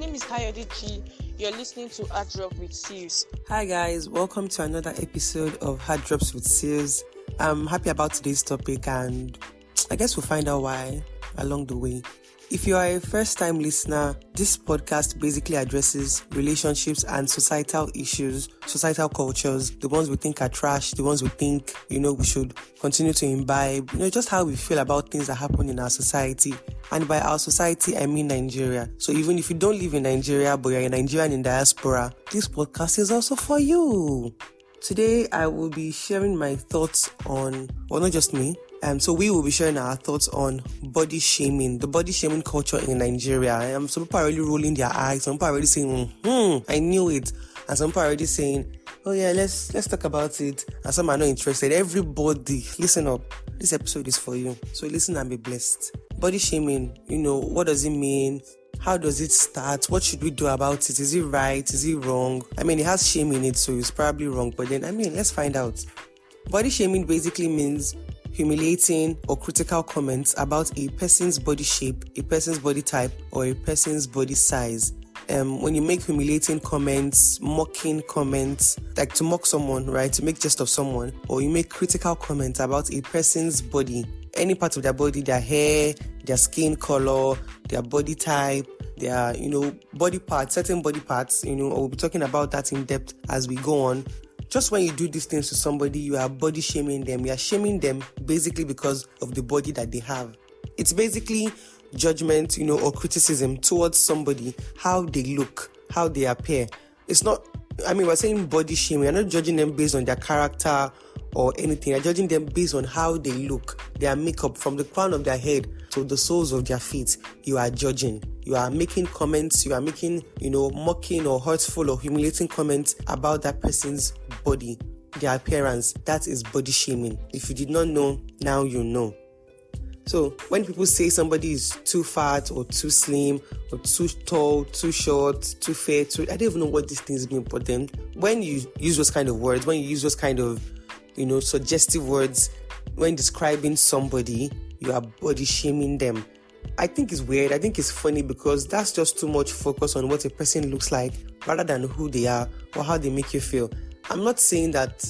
name is Kayode G. You're listening to Hard Drop with Seals. Hi guys, welcome to another episode of Hard Drops with Seals. I'm happy about today's topic and I guess we'll find out why along the way. If you are a first time listener, this podcast basically addresses relationships and societal issues, societal cultures, the ones we think are trash, the ones we think, you know, we should continue to imbibe, you know, just how we feel about things that happen in our society. And by our society, I mean Nigeria. So even if you don't live in Nigeria, but you're a Nigerian in diaspora, this podcast is also for you. Today, I will be sharing my thoughts on, well, not just me, um, so we will be sharing our thoughts on body shaming, the body shaming culture in Nigeria. Um, some people are already rolling their eyes. Some people are already saying, "Hmm, I knew it," and some people are already saying, "Oh yeah, let's let's talk about it." And some are not interested. Everybody, listen up. This episode is for you. So listen and be blessed. Body shaming. You know what does it mean? How does it start? What should we do about it? Is it right? Is it wrong? I mean, it has shame in it, so it's probably wrong. But then, I mean, let's find out. Body shaming basically means humiliating or critical comments about a person's body shape, a person's body type, or a person's body size. Um, when you make humiliating comments, mocking comments, like to mock someone, right, to make jest of someone, or you make critical comments about a person's body, any part of their body, their hair, their skin color, their body type, their, you know, body parts, certain body parts, you know, we'll be talking about that in depth as we go on just when you do these things to somebody, you are body shaming them. You are shaming them basically because of the body that they have. It's basically judgment, you know, or criticism towards somebody, how they look, how they appear. It's not, I mean, we're saying body shaming. We're not judging them based on their character or anything. We're judging them based on how they look, their makeup, from the crown of their head to the soles of their feet. You are judging. You are making comments. You are making, you know, mocking or hurtful or humiliating comments about that person's body, their appearance. That is body shaming. If you did not know, now you know. So when people say somebody is too fat or too slim or too tall, too short, too fair, too I don't even know what these things mean. But then when you use those kind of words, when you use those kind of you know suggestive words when describing somebody, you are body shaming them. I think it's weird. I think it's funny because that's just too much focus on what a person looks like rather than who they are or how they make you feel. I'm not saying that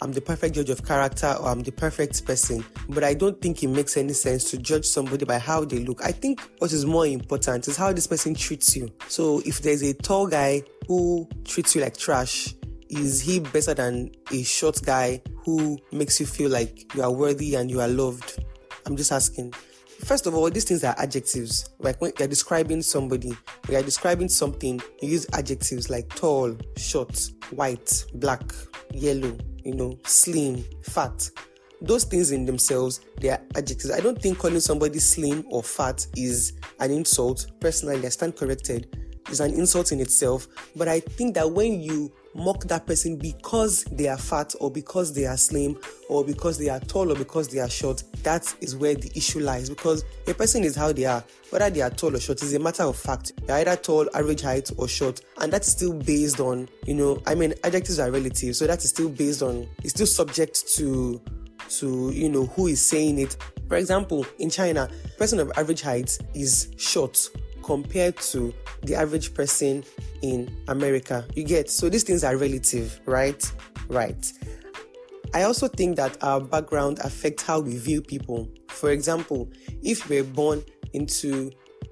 I'm the perfect judge of character or I'm the perfect person, but I don't think it makes any sense to judge somebody by how they look. I think what is more important is how this person treats you. So if there's a tall guy who treats you like trash, is he better than a short guy who makes you feel like you are worthy and you are loved? I'm just asking. First of all, these things are adjectives. Like when you're describing somebody, when you're describing something, you use adjectives like tall, short, white, black, yellow, you know, slim, fat. Those things in themselves, they are adjectives. I don't think calling somebody slim or fat is an insult. Personally, I stand corrected. It's an insult in itself. But I think that when you mock that person because they are fat or because they are slim or because they are tall or because they are short, that is where the issue lies. Because a person is how they are, whether they are tall or short is a matter of fact. They're either tall, average height, or short, and that's still based on, you know, I mean, adjectives are relative, so that is still based on, it's still subject to, to you know, who is saying it. For example, in China, person of average height is short compared to the average person in America. You get so these things are relative, right? Right. I also think that our background affects how we view people. For example, if were born into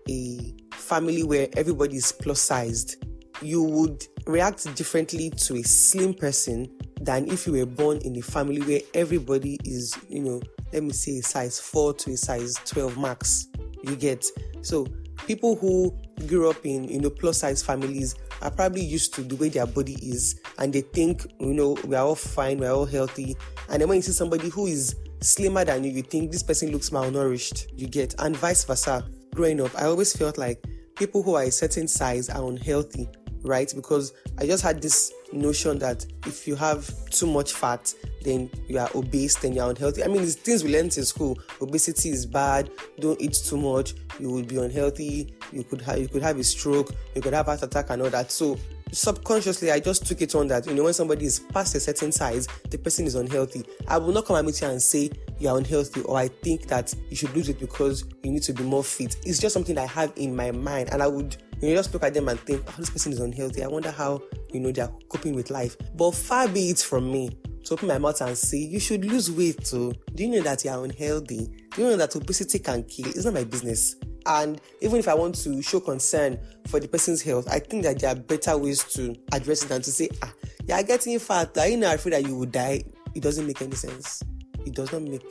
a family where everybody is plus sized, you would react differently to a slim person than if you were born in a family where everybody is, you know, let me say a size 4 to a size 12 max. You get so people who grew up in you know plus size families are probably used to the way their body is and they think you know we are all fine we're all healthy and then when you see somebody who is slimmer than you you think this person looks malnourished you get and vice versa growing up i always felt like people who are a certain size are unhealthy right? Because I just had this notion that if you have too much fat, then you are obese, then you're unhealthy. I mean, it's things we learned in school. Obesity is bad. Don't eat too much. You will be unhealthy. You could have you could have a stroke. You could have heart attack and all that. So subconsciously I just took it on that you know when somebody is past a certain size, the person is unhealthy. I will not come and meet you and say you're unhealthy or I think that you should lose it because you need to be more fit. It's just something I have in my mind and I would you know, just look at them and think, oh, this person is unhealthy. I wonder how, you know, they're coping with life. But far be it from me to open my mouth and say, you should lose weight too. Do you know that you're unhealthy? Do you know that obesity can kill? It's not my business. And even if I want to show concern for the person's health, I think that there are better ways to address it than to say, ah, you're getting fat. Are you not afraid that you will die? It doesn't make any sense. It does not make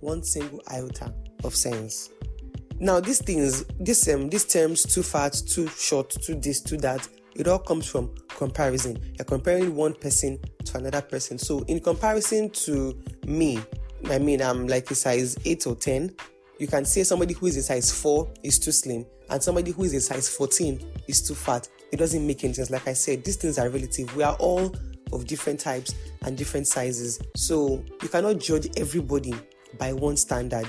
one single iota of sense. Now, these things, this um, these terms, too fat, too short, too this, too that, it all comes from comparison. You're comparing one person to another person. So, in comparison to me, I mean, I'm like a size 8 or 10. You can say somebody who is a size 4 is too slim, and somebody who is a size 14 is too fat. It doesn't make any sense. Like I said, these things are relative. We are all of different types and different sizes. So, you cannot judge everybody by one standard.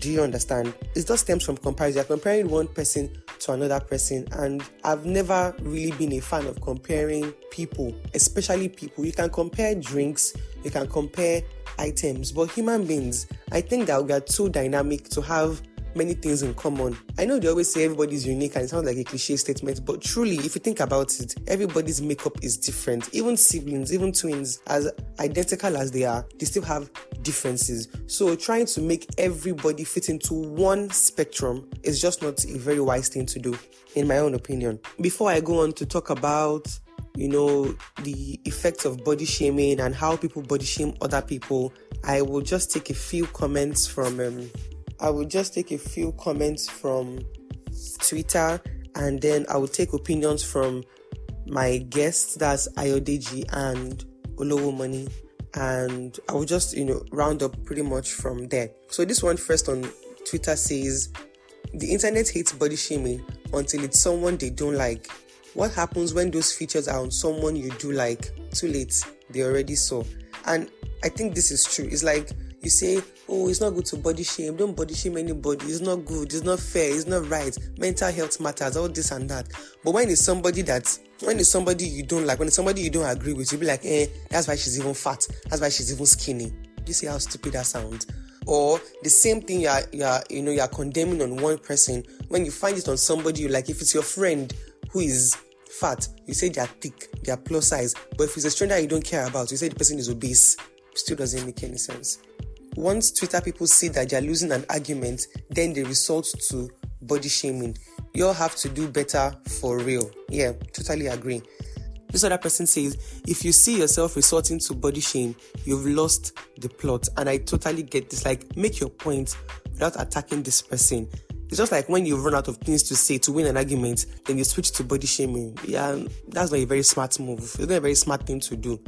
Do you understand? It just stems from comparison. You're comparing one person to another person, and I've never really been a fan of comparing people, especially people. You can compare drinks, you can compare items, but human beings, I think that we are too dynamic to have many things in common. I know they always say everybody's unique and it sounds like a cliche statement, but truly, if you think about it, everybody's makeup is different. Even siblings, even twins, as identical as they are, they still have differences. So trying to make everybody fit into one spectrum is just not a very wise thing to do, in my own opinion. Before I go on to talk about you know, the effects of body shaming and how people body shame other people, I will just take a few comments from um, I will just take a few comments from Twitter and then I will take opinions from my guests, that's Ayodeji and Olowo Money, and I will just, you know, round up pretty much from there. So this one first on Twitter says, The internet hates body shaming until it's someone they don't like. What happens when those features are on someone you do like? Too late, they already saw. And I think this is true. It's like you say, oh, it's not good to body shame. Don't body shame anybody. It's not good. It's not fair. It's not right. Mental health matters. All this and that. But when it's somebody that, when it's somebody you don't like, when it's somebody you don't agree with, you be like, eh, that's why she's even fat. That's why she's even skinny. You see how stupid that sounds? Or the same thing you are, you are, you know, you are condemning on one person. When you find it on somebody you like, if it's your friend who is fat, you say they are thick, they are plus size. But if it's a stranger you don't care about, you say the person is obese. Still doesn't make any sense. Once Twitter people see that they're losing an argument, then they resort to body shaming. You all have to do better for real. Yeah, totally agree. This other person says, if you see yourself resorting to body shame, you've lost the plot. And I totally get this. Like, make your point without attacking this person. It's just like when you run out of things to say to win an argument, then you switch to body shaming. Yeah, that's not a very smart move. It's not a very smart thing to do.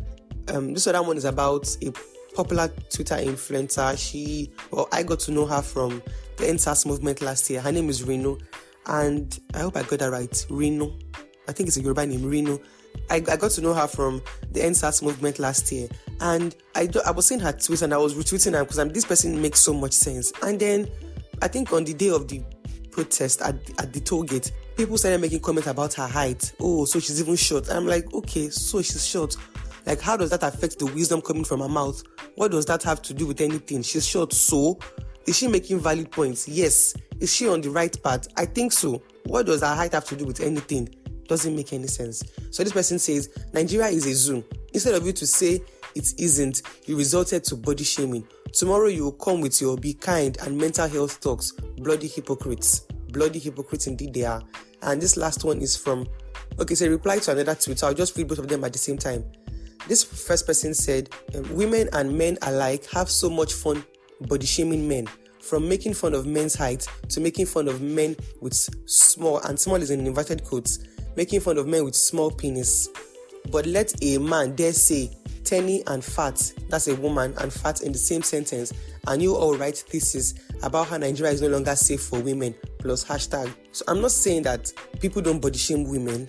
Um, this other one is about a popular Twitter influencer. She, well, I got to know her from the EndSARS movement last year. Her name is Rinu, and I hope I got that right. Rinu, I think it's a Yoruba name, Rinu. I, I got to know her from the EndSARS movement last year, and I, I was seeing her tweets and I was retweeting her because this person makes so much sense. And then I think on the day of the protest at, at the toll gate, people started making comments about her height. Oh, so she's even short. I'm like, okay, so she's short. Like, how does that affect the wisdom coming from her mouth? What does that have to do with anything? She's short, so is she making valid points? Yes. Is she on the right path? I think so. What does her height have to do with anything? Doesn't make any sense. So this person says Nigeria is a zoo. Instead of you to say it isn't, you resorted to body shaming. Tomorrow you will come with your be kind and mental health talks. Bloody hypocrites. Bloody hypocrites indeed they are. And this last one is from okay, so reply to another Twitter. I'll just read both of them at the same time. This first person said, um, Women and men alike have so much fun body shaming men, from making fun of men's height to making fun of men with small, and small is in inverted quotes, making fun of men with small penis. But let a man dare say tiny and fat, that's a woman, and fat in the same sentence, and you all write thesis about how Nigeria is no longer safe for women, plus hashtag. So I'm not saying that people don't body shame women,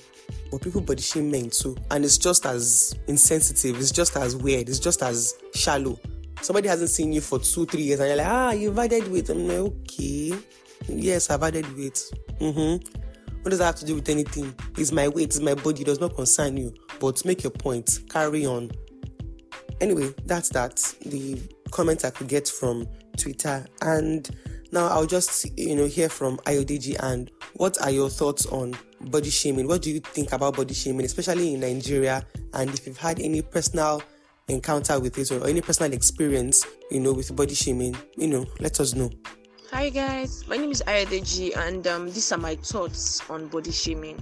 but people body shame men too. And it's just as insensitive, it's just as weird, it's just as shallow. Somebody hasn't seen you for two, three years, and you're like, ah, you've added weight. I'm like, okay. Yes, I've added weight. Mm-hmm. What does that have to do with anything? It's my weight, it's my body, it does not concern you. But make your point, carry on. Anyway, that's that. The comments I could get from Twitter. And now I'll just, you know, hear from Ayodeji and what are your thoughts on body shaming? What do you think about body shaming, especially in Nigeria? And if you've had any personal encounter with it or any personal experience, you know, with body shaming, you know, let us know. Hi guys, my name is Ayodeji and um, these are my thoughts on body shaming.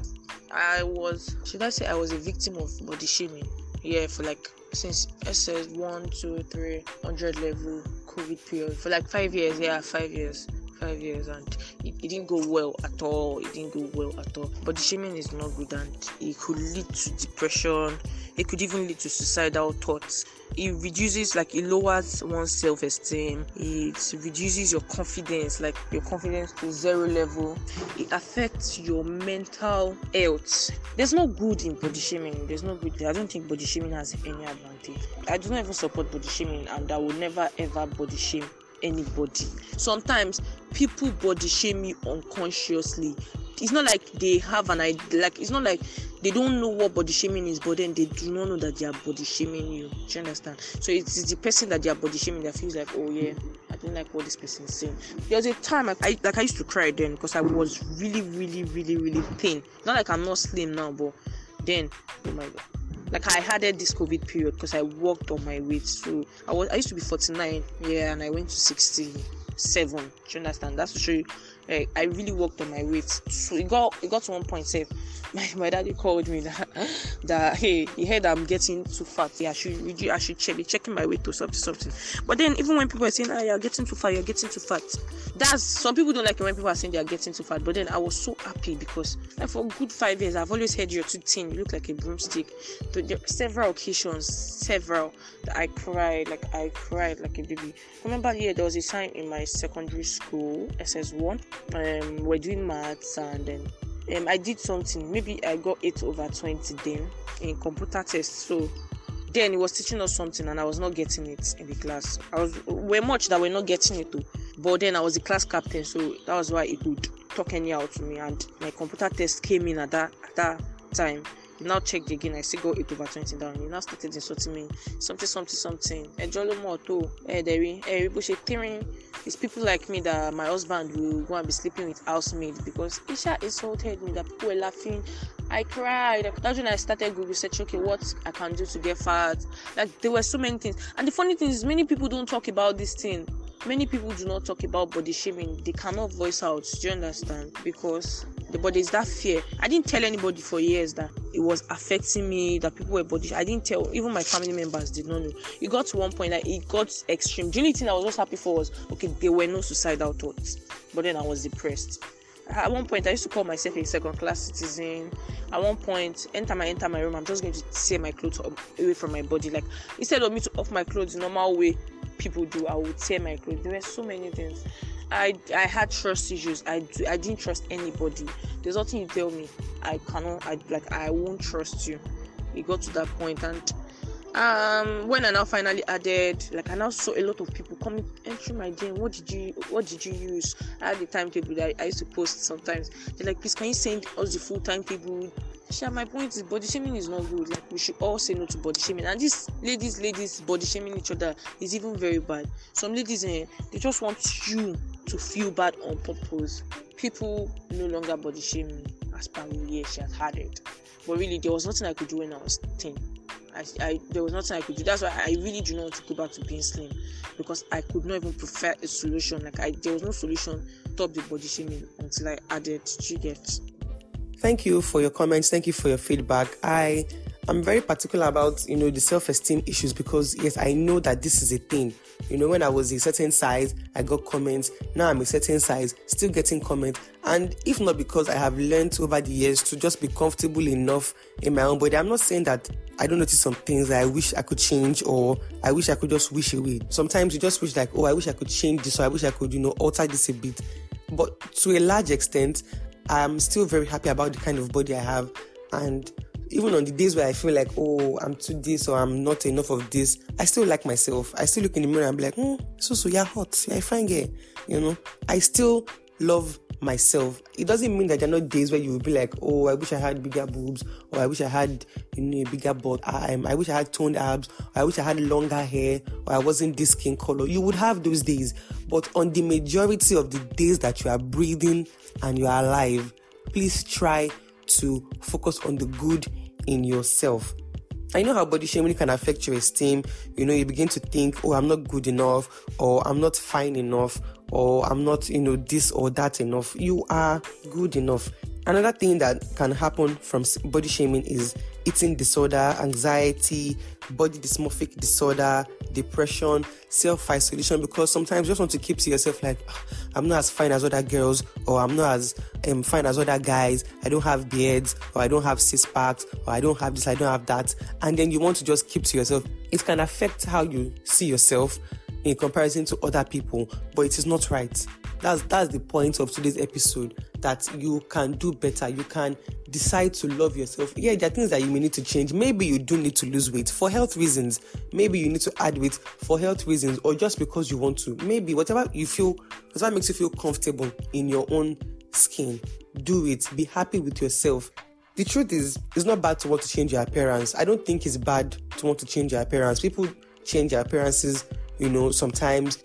I was, should I say, I was a victim of body shaming. Yeah, for like since SS 1, 2, 3, 100 level COVID period. For like five years, yeah, five years five years and it, it, didn't go well at all it didn't go well at all. But the shaming is not good and it could lead to depression it could even lead to suicidal thoughts. It reduces like it lowers one's self-esteem it reduces your confidence like your confidence to zero level. It affects your mental health. There's no good in body shaming. There's no good i don't think body shaming has any advantage. I do not even support body shaming and i will never ever body shame anybody. Sometimes people body shame you unconsciously. It's not like they have an idea like it's not like they don't know what body shaming is but then they do not know that they are body shaming you. Do you understand? So it's the person that they are body shaming that feels like oh yeah i don't like what this person is saying. There was a time I, I like i used to cry then because i was really really really really thin. Not like i'm not slim now but then oh my god like I had this COVID period because I worked on my weight. So I was I used to be 49, yeah, and I went to 67. Do you understand? That's to show you like I really worked on my weight. So it got it got to one point say my, my daddy called me that that hey he heard I'm getting too fat. Yeah, I should I should check be checking my weight or something something. But then even when people are saying ah you're getting too fat, you're getting too fat. That's some people don't like it when people are saying they are getting too fat. But then I was so happy because like for good five years I've always heard you're too thin, you look like a broomstick. But there several occasions, several that I cried, like I cried like a baby. Remember here there was a time in my secondary school, SS1 um, we're doing maths and then um, I did something. Maybe I got 8 over 20 then in computer test. So then he was teaching us something and I was not getting it in the class. I was we're much that we're not getting it too. But then I was the class captain, so that was why he could talk anyhow to me and my computer test came in at that at that time now checked again i still got 8 over 20 down he now started insulting me something something something ẹjọ́ ló mọ̀ tó ẹ̀ẹ́dẹ̀rí ẹ̀rí bó ṣe tírín it's people like me that my husband will go and be sleeping with housemaid because Isha insulted me that people were laughing I cried. That's when I started Google search. Okay, what I can do to get fat. Like there were so many things. And the funny thing is, many people don't talk about this thing. Many people do not talk about body shaming. They cannot voice out. Do you understand? Because the body is that fear. I didn't tell anybody for years that it was affecting me, that people were body. I didn't tell even my family members did not know. It got to one point that it got extreme. The only thing I was just happy for was okay, there were no suicidal thoughts. But then I was depressed. At one point, I used to call myself a second class citizen. At one point, anytime I enter my room, I'm just going to tear my clothes away from my body. Like instead of me to off my clothes the normal way people do, I would tear my clothes. There were so many things. I I had trust issues. I I didn't trust anybody. There's nothing you tell me. I cannot. I like I won't trust you. It got to that point, and um when I now finally added, like I now saw a lot of people coming entering my DM. What did you What did you use? I had the timetable that I used to post sometimes. They're like, please can you send us the full timetable? Sure, my point is body shaming is not good. Like we should all say no to body shaming. And these ladies, ladies body shaming each other is even very bad. Some ladies, eh, they just want you to feel bad on purpose. People no longer body shame me as me. Yeah, she has had it. But really, there was nothing I could do when I was 10. I, I, there was nothing I could do. That's why I really do not want to go back to being slim because I could not even prefer a solution. Like I, there was no solution to the body shaming until I added. You get. Thank you for your comments. Thank you for your feedback. I I'm very particular about you know the self-esteem issues because yes, I know that this is a thing. You know, when I was a certain size, I got comments. Now I'm a certain size, still getting comments. And if not because I have learned over the years to just be comfortable enough in my own body, I'm not saying that I don't notice some things that I wish I could change or I wish I could just wish away. Sometimes you just wish like, oh, I wish I could change this or I wish I could, you know, alter this a bit. But to a large extent, I'm still very happy about the kind of body I have and even on the days where I feel like, oh, I'm too this or I'm not enough of this, I still like myself. I still look in the mirror and be like, hmm, so so you're hot, you're fine girl. You know, I still love myself. It doesn't mean that there are not days where you will be like, oh, I wish I had bigger boobs, or I wish I had you know a bigger butt. I, I wish I had toned abs, or I wish I had longer hair, or I wasn't this skin color. You would have those days, but on the majority of the days that you are breathing and you are alive, please try to focus on the good in yourself. I know how body shaming can affect your esteem. You know, you begin to think, oh, I'm not good enough, or I'm not fine enough, or I'm not, you know, this or that enough. You are good enough. Another thing that can happen from body shaming is eating disorder, anxiety, body dysmorphic disorder, depression, self isolation. Because sometimes you just want to keep to yourself like, ah, I'm not as fine as other girls, or I'm not as um, fine as other guys. I don't have beards, or I don't have six packs, or I don't have this, I don't have that. And then you want to just keep to yourself. It can affect how you see yourself in comparison to other people, but it is not right. That's that's the point of today's episode that you can do better. You can decide to love yourself. Yeah, there are things that you may need to change. Maybe you do need to lose weight for health reasons. Maybe you need to add weight for health reasons or just because you want to. Maybe whatever you feel, whatever makes you feel comfortable in your own skin, do it. Be happy with yourself. The truth is, it's not bad to want to change your appearance. I don't think it's bad to want to change your appearance. People change their appearances you know, sometimes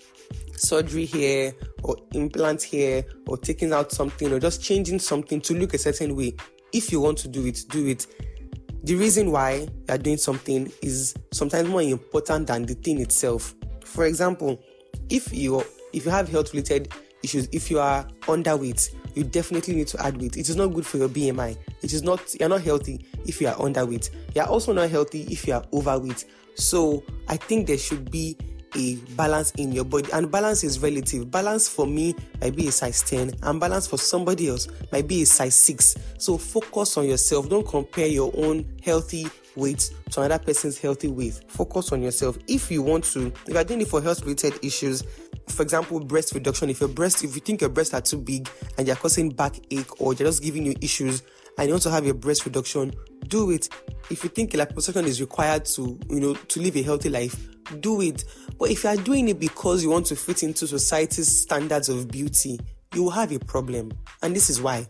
surgery here or implant here or taking out something or just changing something to look a certain way. If you want to do it, do it. The reason why you're doing something is sometimes more important than the thing itself. For example, if you if you have health related issues, if you are underweight, you definitely need to add weight. It is not good for your BMI. It is not you're not healthy if you are underweight. You're also not healthy if you are overweight. So I think there should be a balance in your body. And balance is relative. Balance for me might be a size 10 and balance for somebody else might be a size 6 so focus on yourself. Don't compare your own healthy weight to another person's healthy weight. Focus on yourself. If you want to if you're doing it for health related issues for example breast reduction if your breast if you think your breasts are too big and they're causing backache or they're just giving you issues and you want to have your breast reduction do it. If you think liposuction is required to you know to live a healthy life do it. But if you are doing it because you want to fit into society's standards of beauty, you will have a problem. And this is why.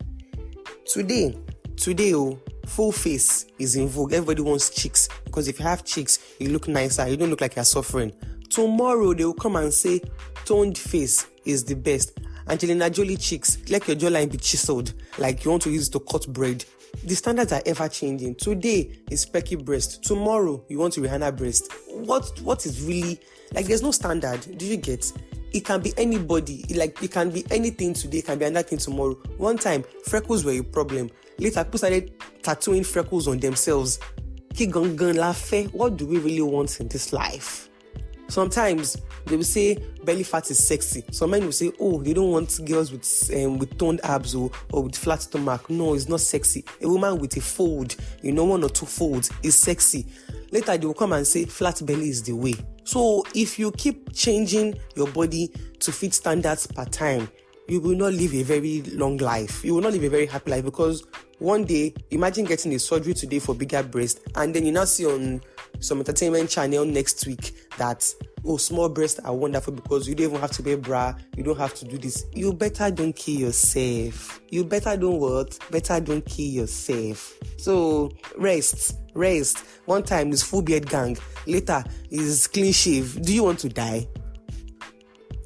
Today, today, oh, full face is in vogue. Everybody wants cheeks because if you have cheeks, you look nicer. You don't look like you're suffering. Tomorrow, they will come and say toned face is the best. Angelina Jolie cheeks, let your jawline be chiseled, like you want to use to cut bread. The standards are ever changing. Today is Becky breast. Tomorrow you want to Rihanna breast. What what is really like? There's no standard. Do you get? It can be anybody. Like it can be anything today. It can be another thing tomorrow. One time freckles were a problem. Later people started tattooing freckles on themselves. What do we really want in this life? Sometimes they will say belly fat is sexy. Some men will say, oh, they don't want girls with um, with toned abs or, or with flat stomach. No, it's not sexy. A woman with a fold, you know, one or two folds is sexy. Later they will come and say flat belly is the way. So if you keep changing your body to fit standards per time, you will not live a very long life. You will not live a very happy life because one day, imagine getting a surgery today for bigger breast, and then you now see on some entertainment channel next week that oh small breasts are wonderful because you don't even have to wear bra you don't have to do this. You better don't kill yourself. You better don't what? Better don't kill yourself. So rest rest. One time is full beard gang later is clean shave. Do you want to die?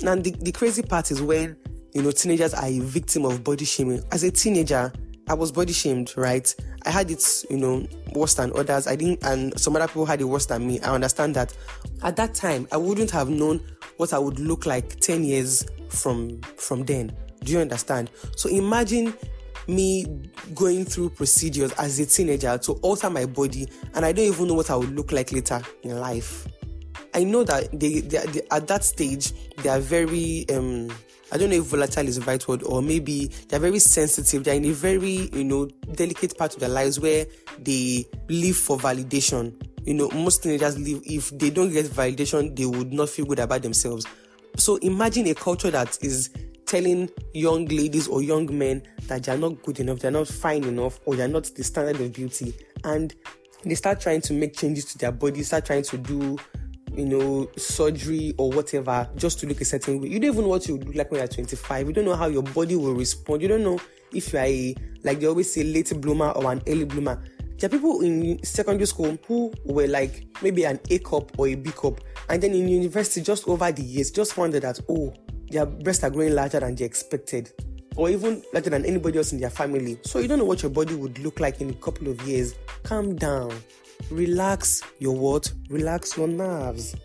And the, the crazy part is when you know teenagers are a victim of body shaming. As a teenager I was body shamed, right? I had it, you know, worse than others. I didn't, and some other people had it worse than me. I understand that. At that time, I wouldn't have known what I would look like 10 years from from then. Do you understand? So imagine me going through procedures as a teenager to alter my body, and I don't even know what I would look like later in life. I know that they, they, they at that stage they are very um, I don't know if volatile is the right word, or maybe they're very sensitive. They're in a very, you know, delicate part of their lives where they live for validation. You know, most teenagers live, if they don't get validation, they would not feel good about themselves. So imagine a culture that is telling young ladies or young men that they're not good enough, they're not fine enough, or they're not the standard of beauty. And they start trying to make changes to their body, start trying to do you know, surgery or whatever just to look a certain way. You don't even know what you look like when you're 25. You don't know how your body will respond. You don't know if you're a, like they always say, late bloomer or an early bloomer. There are people in secondary school who were like maybe an A cup or a B cup, and then in university, just over the years, just found that oh, their breasts are growing larger than they expected, or even larger than anybody else in their family. So you don't know what your body would look like in a couple of years. Calm down, relax your what? Relax your nerves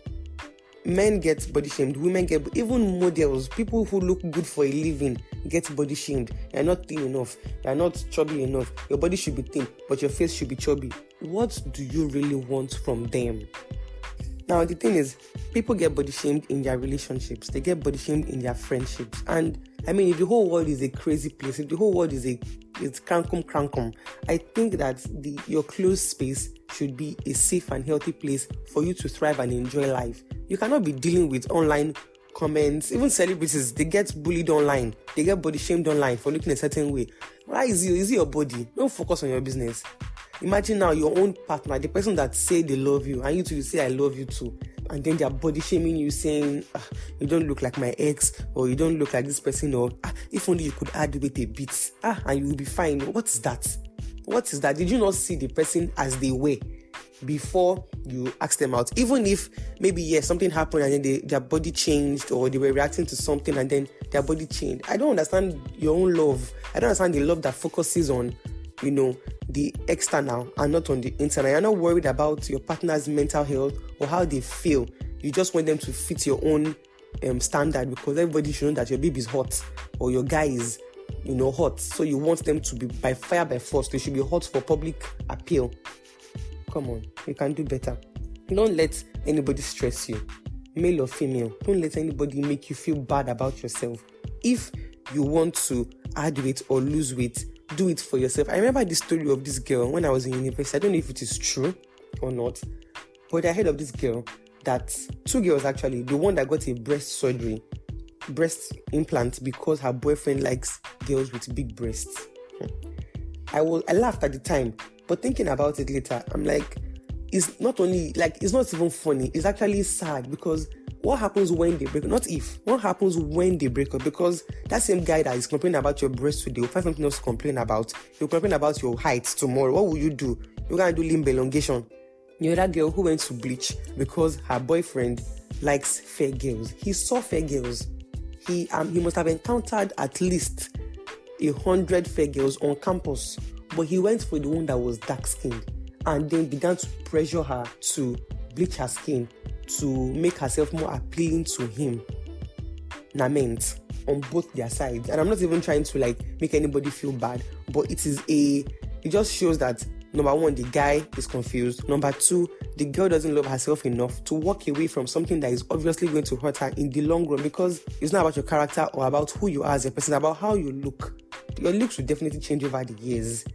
men get body shamed, women get even models, people who look good for a living get body shamed. You're not thin enough, you're not chubby enough. Your body should be thin, but your face should be chubby. What do you really want from them? Now the thing is, people get body shamed in their relationships, they get body shamed in their friendships. And I mean if the whole world is a crazy place, if the whole world is a it's crankum crankum, I think that the your closed space should be a safe and healthy place for you to thrive and enjoy life. You cannot be dealing with online comments. Even celebrities, they get bullied online. They get body shamed online for looking a certain way. Why is it, is it your body? Don't focus on your business. Imagine now your own partner, the person that say they love you, and you too you say I love you too, and then they're body shaming you, saying ah, you don't look like my ex, or you don't look like this person, or ah, if only you could add weight a bit, ah, and you will be fine. What is that? What is that? Did you not see the person as they were? before you ask them out. Even if maybe yes, something happened and then they, their body changed or they were reacting to something and then their body changed. I don't understand your own love. I don't understand the love that focuses on, you know, the external and not on the internal. You're not worried about your partner's mental health or how they feel. You just want them to fit your own um, standard because everybody should know that your baby is hot or your guy is you know hot so you want them to be by fire by force they should be hot for public appeal Come on, you can do better. Don't let anybody stress you, male or female. Don't let anybody make you feel bad about yourself. If you want to add weight or lose weight, do it for yourself. I remember the story of this girl when I was in university. I don't know if it is true or not, but I heard of this girl that two girls actually, the one that got a breast surgery, breast implant because her boyfriend likes girls with big breasts. Hmm. I was I laughed at the time but thinking about it later, I'm like, it's not only like it's not even funny, it's actually sad because what happens when they break up? Not if, what happens when they break up? Because that same guy that is complaining about your breast today will find something else to complain about. He'll complain about your height tomorrow. What will you do? You're gonna do limb elongation. You're that girl who went to bleach because her boyfriend likes fair girls. He saw fair girls. He um he must have encountered at least a hundred fair girls on campus but he went for the one that was dark skinned and then began to pressure her to bleach her skin to make herself more appealing to him. Nament on both their sides. And I'm not even trying to like make anybody feel bad, but it is a it just shows that number one, the guy is confused. Number two, the girl doesn't love herself enough to walk away from something that is obviously going to hurt her in the long run because it's not about your character or about who you are as a person, about how you look. Your looks will definitely change over the years.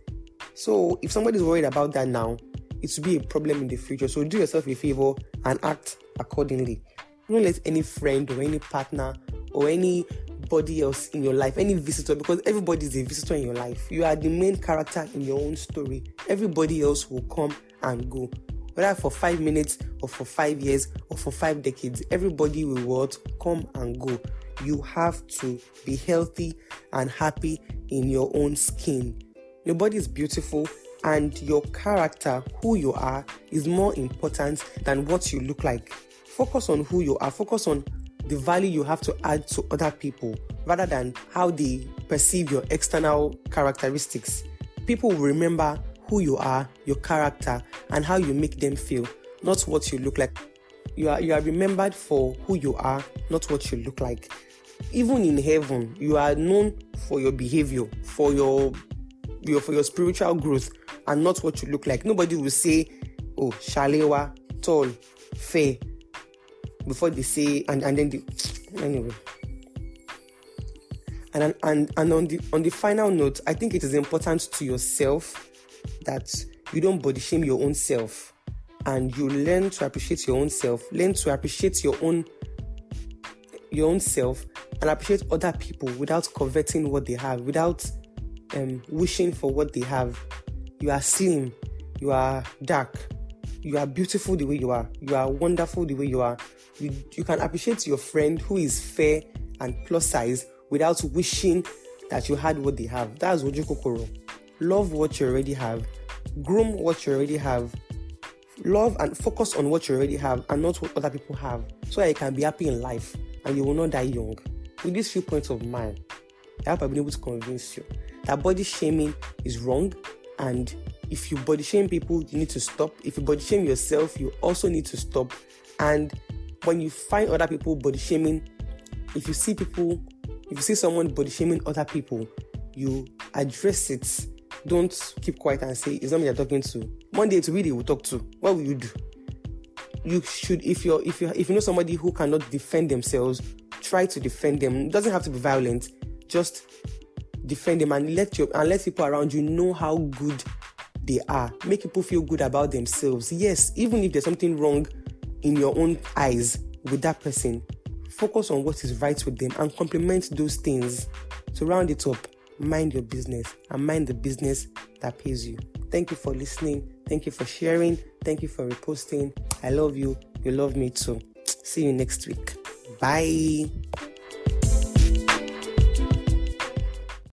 So if somebody's worried about that now, it will be a problem in the future. So do yourself a favor and act accordingly. Don't let any friend or any partner or anybody else in your life, any visitor, because everybody is a visitor in your life. You are the main character in your own story. Everybody else will come and go. Whether for five minutes or for five years or for five decades, everybody will what come and go. You have to be healthy and happy in your own skin. Your body is beautiful, and your character, who you are, is more important than what you look like. Focus on who you are, focus on the value you have to add to other people rather than how they perceive your external characteristics. People will remember who you are, your character, and how you make them feel, not what you look like. You are, you are remembered for who you are, not what you look like. Even in heaven, you are known for your behavior, for your your for your spiritual growth and not what you look like. Nobody will say, "Oh, Shalewa, tall, fair," before they say, and and then the anyway. And and and on the on the final note, I think it is important to yourself that you don't body shame your own self, and you learn to appreciate your own self. Learn to appreciate your own your own self and appreciate other people without coveting what they have, without um, wishing for what they have. You are slim, you are dark, you are beautiful the way you are. You are wonderful the way you are. You, you can appreciate your friend who is fair and plus size without wishing that you had what they have. That's Ojukokoro. Love what you already have. Groom what you already have. Love and focus on what you already have and not what other people have so that you can be happy in life and you will not die young. With these few points of mine, I hope I've been able to convince you that body shaming is wrong and if you body shame people, you need to stop. If you body shame yourself, you also need to stop. And when you find other people body shaming, if you see people, if you see someone body shaming other people, you address it. Don't keep quiet and say it's not me you're talking to. One day to really will talk to. What will you do? You should, if you're, if you, if you know somebody who cannot defend themselves, try to defend them. It doesn't have to be violent. Just defend them and let your and let people around you know how good they are. Make people feel good about themselves. Yes, even if there's something wrong in your own eyes with that person, focus on what is right with them and compliment those things. To round it up, mind your business and mind the business that pays you. Thank you for listening. Thank you for sharing. Thank you for reposting. I love you. You love me too. See you next week. Bye.